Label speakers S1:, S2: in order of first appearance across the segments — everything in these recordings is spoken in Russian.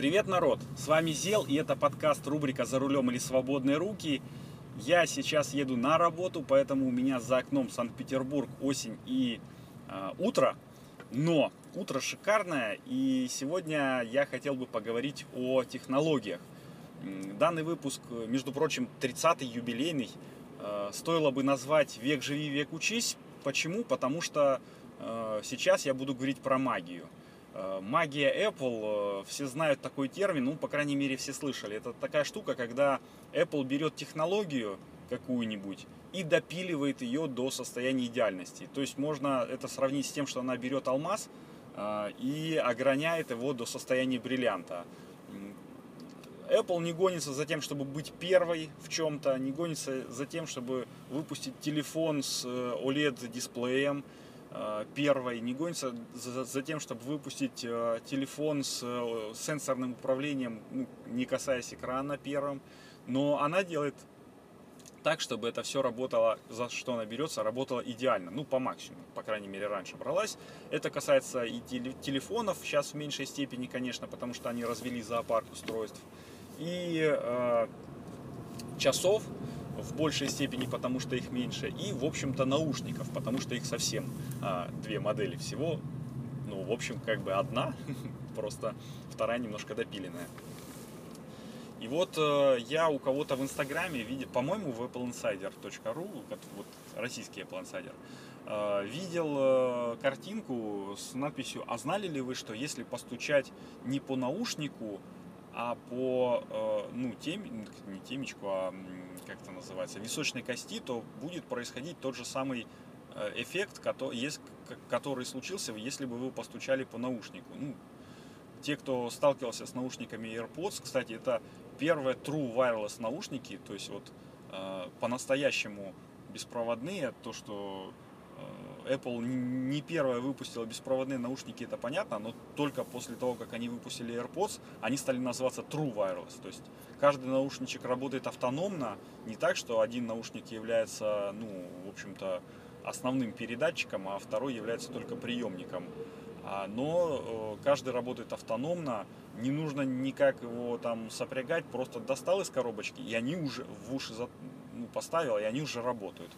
S1: Привет, народ! С вами Зел, и это подкаст рубрика «За рулем или свободные руки». Я сейчас еду на работу, поэтому у меня за окном Санкт-Петербург, осень и э, утро. Но утро шикарное, и сегодня я хотел бы поговорить о технологиях. Данный выпуск, между прочим, 30-й юбилейный. Э, стоило бы назвать «Век живи, век учись». Почему? Потому что э, сейчас я буду говорить про магию – магия Apple, э, все знают такой термин, ну, по крайней мере, все слышали. Это такая штука, когда Apple берет технологию какую-нибудь и допиливает ее до состояния идеальности. То есть можно это сравнить с тем, что она берет алмаз э, и ограняет его до состояния бриллианта. Apple не гонится за тем, чтобы быть первой в чем-то, не гонится за тем, чтобы выпустить телефон с OLED-дисплеем, Э, первой, не гонится за, за тем, чтобы выпустить э, телефон с э, сенсорным управлением, ну, не касаясь экрана первым, но она делает так, чтобы это все работало, за что она берется, работало идеально, ну, по максимуму, по крайней мере, раньше бралась. Это касается и телефонов, сейчас в меньшей степени, конечно, потому что они развели зоопарк устройств, и э, часов, в большей степени, потому что их меньше, и, в общем-то, наушников, потому что их совсем а, две модели всего. Ну, в общем, как бы одна, просто вторая немножко допиленная. И вот э, я у кого-то в Инстаграме видел, по-моему, в appleinsider.ru, вот российский Apple Insider, э, видел э, картинку с надписью «А знали ли вы, что если постучать не по наушнику, а по э, ну, тем, не темечку, а как это называется, височной кости, то будет происходить тот же самый э, эффект, который случился, если бы вы постучали по наушнику. Ну, те, кто сталкивался с наушниками AirPods, кстати, это первые True Wireless наушники, то есть вот э, по-настоящему беспроводные, то, что Apple не первая выпустила беспроводные наушники, это понятно, но только после того, как они выпустили AirPods, они стали называться True Wireless. То есть каждый наушничек работает автономно, не так, что один наушник является, ну, в общем-то, основным передатчиком, а второй является только приемником. А, но э, каждый работает автономно, не нужно никак его там сопрягать, просто достал из коробочки, и они уже в уши ну, поставил, и они уже работают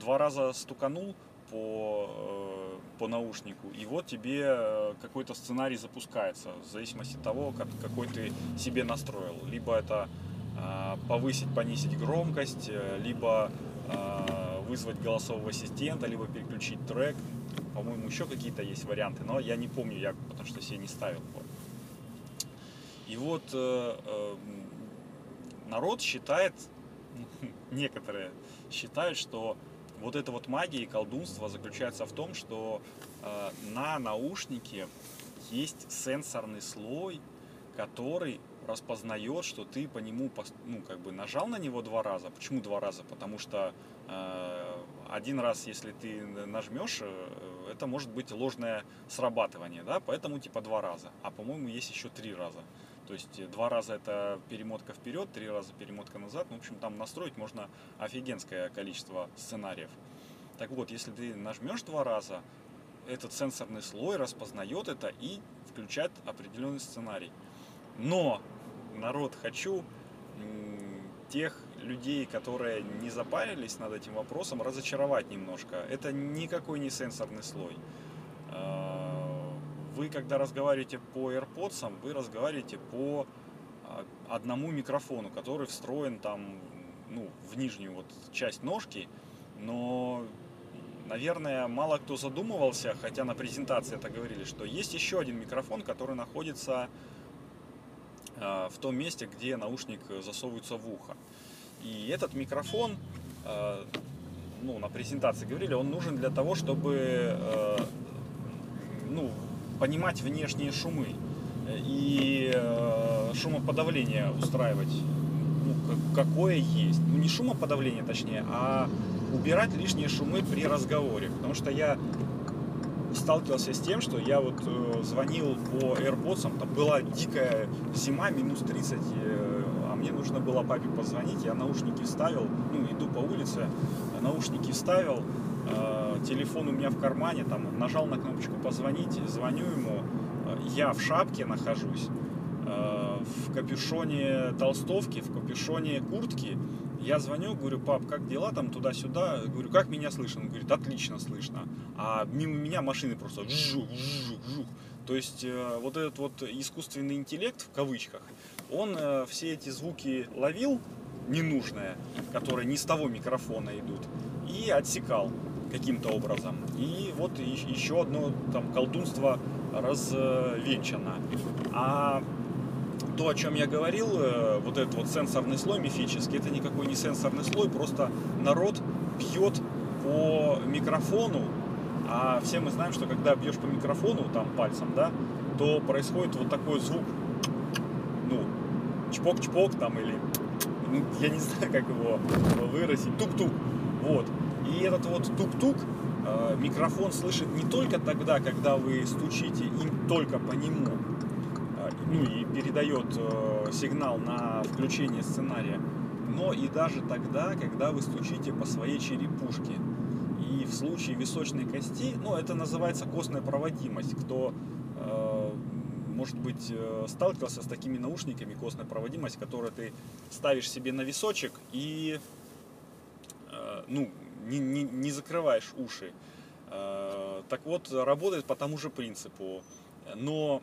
S1: два раза стуканул по, э, по наушнику, и вот тебе э, какой-то сценарий запускается, в зависимости от того, как, какой ты себе настроил. Либо это э, повысить, понизить громкость, либо вызвать голосового ассистента, либо переключить трек. По-моему, еще какие-то есть варианты, но я не помню, я потому что себе не ставил. И вот народ считает, некоторые считают, что вот эта вот магия и колдунство заключается в том, что э, на наушнике есть сенсорный слой, который распознает, что ты по нему ну, как бы нажал на него два раза. Почему два раза? Потому что э, один раз, если ты нажмешь, э, это может быть ложное срабатывание, да, поэтому типа два раза. А по-моему есть еще три раза. То есть э, два раза это перемотка вперед, три раза перемотка назад. Ну, в общем, там настроить можно офигенское количество сценариев. Так вот, если ты нажмешь два раза, этот сенсорный слой распознает это и включает определенный сценарий. Но, народ, хочу тех людей, которые не запарились над этим вопросом, разочаровать немножко. Это никакой не сенсорный слой вы, когда разговариваете по AirPods, вы разговариваете по а, одному микрофону, который встроен там, ну, в нижнюю вот часть ножки, но, наверное, мало кто задумывался, хотя на презентации это говорили, что есть еще один микрофон, который находится э, в том месте, где наушник засовывается в ухо. И этот микрофон, э, ну, на презентации говорили, он нужен для того, чтобы э, ну, понимать внешние шумы и э, шумоподавление устраивать, ну, какое есть. Ну, не шумоподавление, точнее, а убирать лишние шумы при разговоре. Потому что я сталкивался с тем, что я вот э, звонил по AirPods, там была дикая зима, минус 30, э, а мне нужно было папе позвонить, я наушники вставил, ну, иду по улице, наушники вставил, э, телефон у меня в кармане, там, нажал на кнопочку позвонить, звоню ему, э, я в шапке нахожусь, в капюшоне толстовки, в капюшоне куртки, я звоню, говорю, пап, как дела там туда-сюда? Говорю, как меня слышно? Он говорит, отлично слышно. А мимо меня машины просто вжух, вжух, вжух. То есть э, вот этот вот искусственный интеллект, в кавычках, он э, все эти звуки ловил, ненужные, которые не с того микрофона идут, и отсекал каким-то образом. И вот еще одно там колдунство развенчано. А то, о чем я говорил, э, вот этот вот сенсорный слой мифический, это никакой не сенсорный слой, просто народ бьет по микрофону, а все мы знаем, что когда бьешь по микрофону, там пальцем, да, то происходит вот такой звук, ну, чпок-чпок там или, ну, я не знаю, как его выразить, тук-тук, вот. И этот вот тук-тук э, микрофон слышит не только тогда, когда вы стучите им только по нему, ну и передает э, сигнал на включение сценария, но и даже тогда, когда вы стучите по своей черепушке. И в случае височной кости, ну это называется костная проводимость. Кто, э, может быть, э, сталкивался с такими наушниками, костная проводимость, которые ты ставишь себе на височек и, э, ну, не, не, не закрываешь уши. Э, так вот, работает по тому же принципу. Но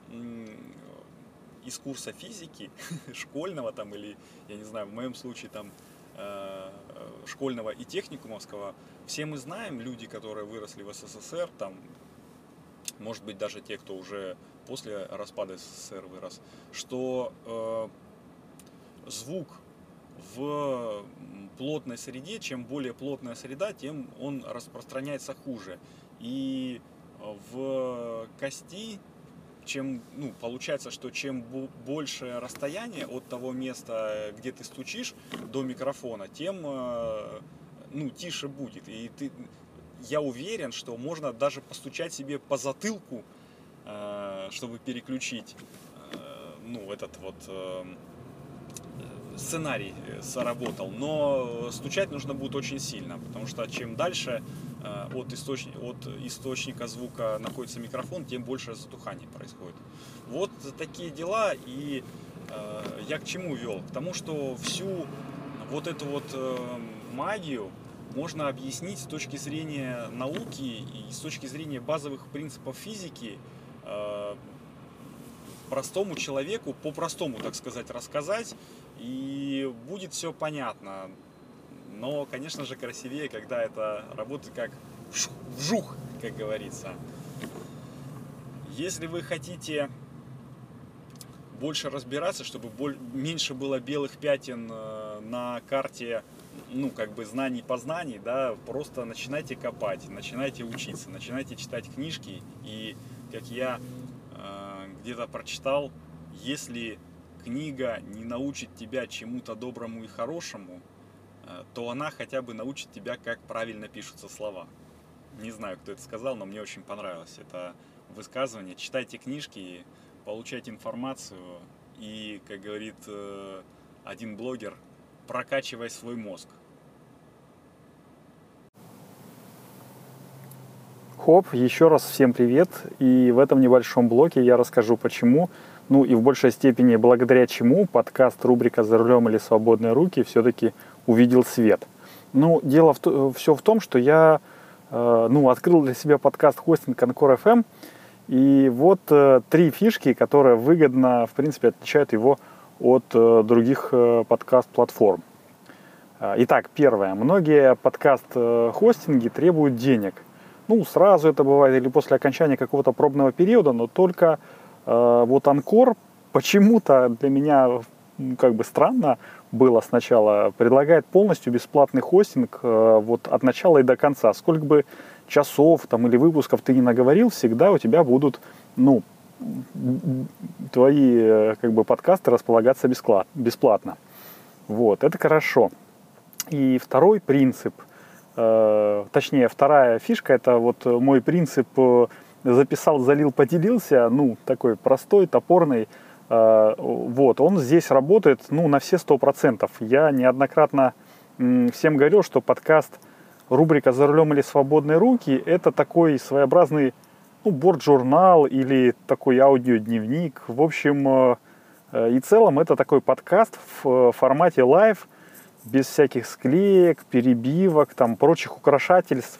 S1: из курса физики, школьного там или, я не знаю, в моем случае там э, школьного и техникумовского, все мы знаем, люди, которые выросли в СССР, там, может быть, даже те, кто уже после распада СССР вырос, что э, звук в плотной среде, чем более плотная среда, тем он распространяется хуже. И в кости чем, ну, получается, что чем больше расстояние от того места, где ты стучишь, до микрофона, тем, э, ну, тише будет. И ты, я уверен, что можно даже постучать себе по затылку, э, чтобы переключить, э, ну, этот вот сценарий сработал. Но стучать нужно будет очень сильно, потому что чем дальше Э, от, источника, от источника звука находится микрофон, тем больше затухание происходит. Вот такие дела, и э, я к чему вел? К тому, что всю вот эту вот э, магию можно объяснить с точки зрения науки и с точки зрения базовых принципов физики э, простому человеку, по-простому, так сказать, рассказать, и будет все понятно. Но, конечно же, красивее, когда это работает как вжух, как говорится. Если вы хотите больше разбираться, чтобы меньше было белых пятен э, на карте, ну, как бы знаний познаний, да, просто начинайте копать, начинайте учиться, начинайте читать книжки. И, как я э, где-то прочитал, если книга не научит тебя чему-то доброму и хорошему, Э, то она хотя бы научит тебя, как правильно пишутся слова. Не знаю, кто это сказал, но мне очень понравилось это высказывание. Читайте книжки, получайте информацию и, как говорит э, один блогер, прокачивай свой мозг.
S2: Хоп, еще раз всем привет. И в этом небольшом блоке я расскажу, почему, ну и в большей степени благодаря чему подкаст рубрика «За рулем или свободные руки» все-таки увидел свет. Ну, дело в, все в том, что я э, ну, открыл для себя подкаст хостинг Анкор FM, и вот э, три фишки, которые выгодно, в принципе, отличают его от э, других э, подкаст-платформ. Э, итак, первое. Многие подкаст-хостинги требуют денег. Ну, сразу это бывает или после окончания какого-то пробного периода, но только э, вот Анкор почему-то для меня как бы странно было сначала, предлагает полностью бесплатный хостинг э, вот от начала и до конца. Сколько бы часов там или выпусков ты не наговорил, всегда у тебя будут, ну, твои э, как бы подкасты располагаться бесплатно. Вот, это хорошо. И второй принцип, э, точнее, вторая фишка, это вот мой принцип записал, залил, поделился, ну, такой простой, топорный, Э, вот, он здесь работает ну, на все сто процентов. Я неоднократно всем говорил, что подкаст рубрика «За рулем или свободные руки» — это такой своеобразный ну, борт-журнал или такой аудиодневник. В общем, и целом это такой подкаст в формате live, без всяких склеек, перебивок, там, прочих украшательств.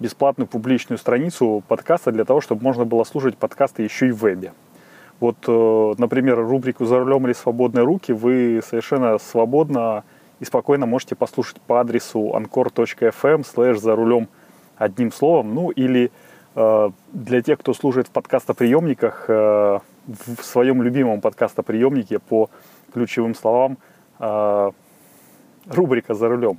S2: бесплатную публичную страницу подкаста для того, чтобы можно было слушать подкасты еще и в вебе. Вот, э, например, рубрику «За рулем или свободные руки» вы совершенно свободно и спокойно можете послушать по адресу anchor.fm слэш «За рулем» одним словом, ну или Э, для тех, кто служит в подкастоприемниках, э, в своем любимом подкастоприемнике по ключевым словам рубрика «За рулем».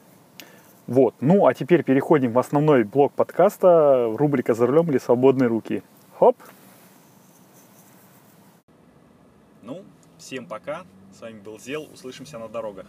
S2: Вот. Ну, а теперь переходим в основной блок подкаста, рубрика «За рулем или свободные руки». Хоп!
S1: Ну, всем пока. С вами был Зел. Услышимся на дорогах.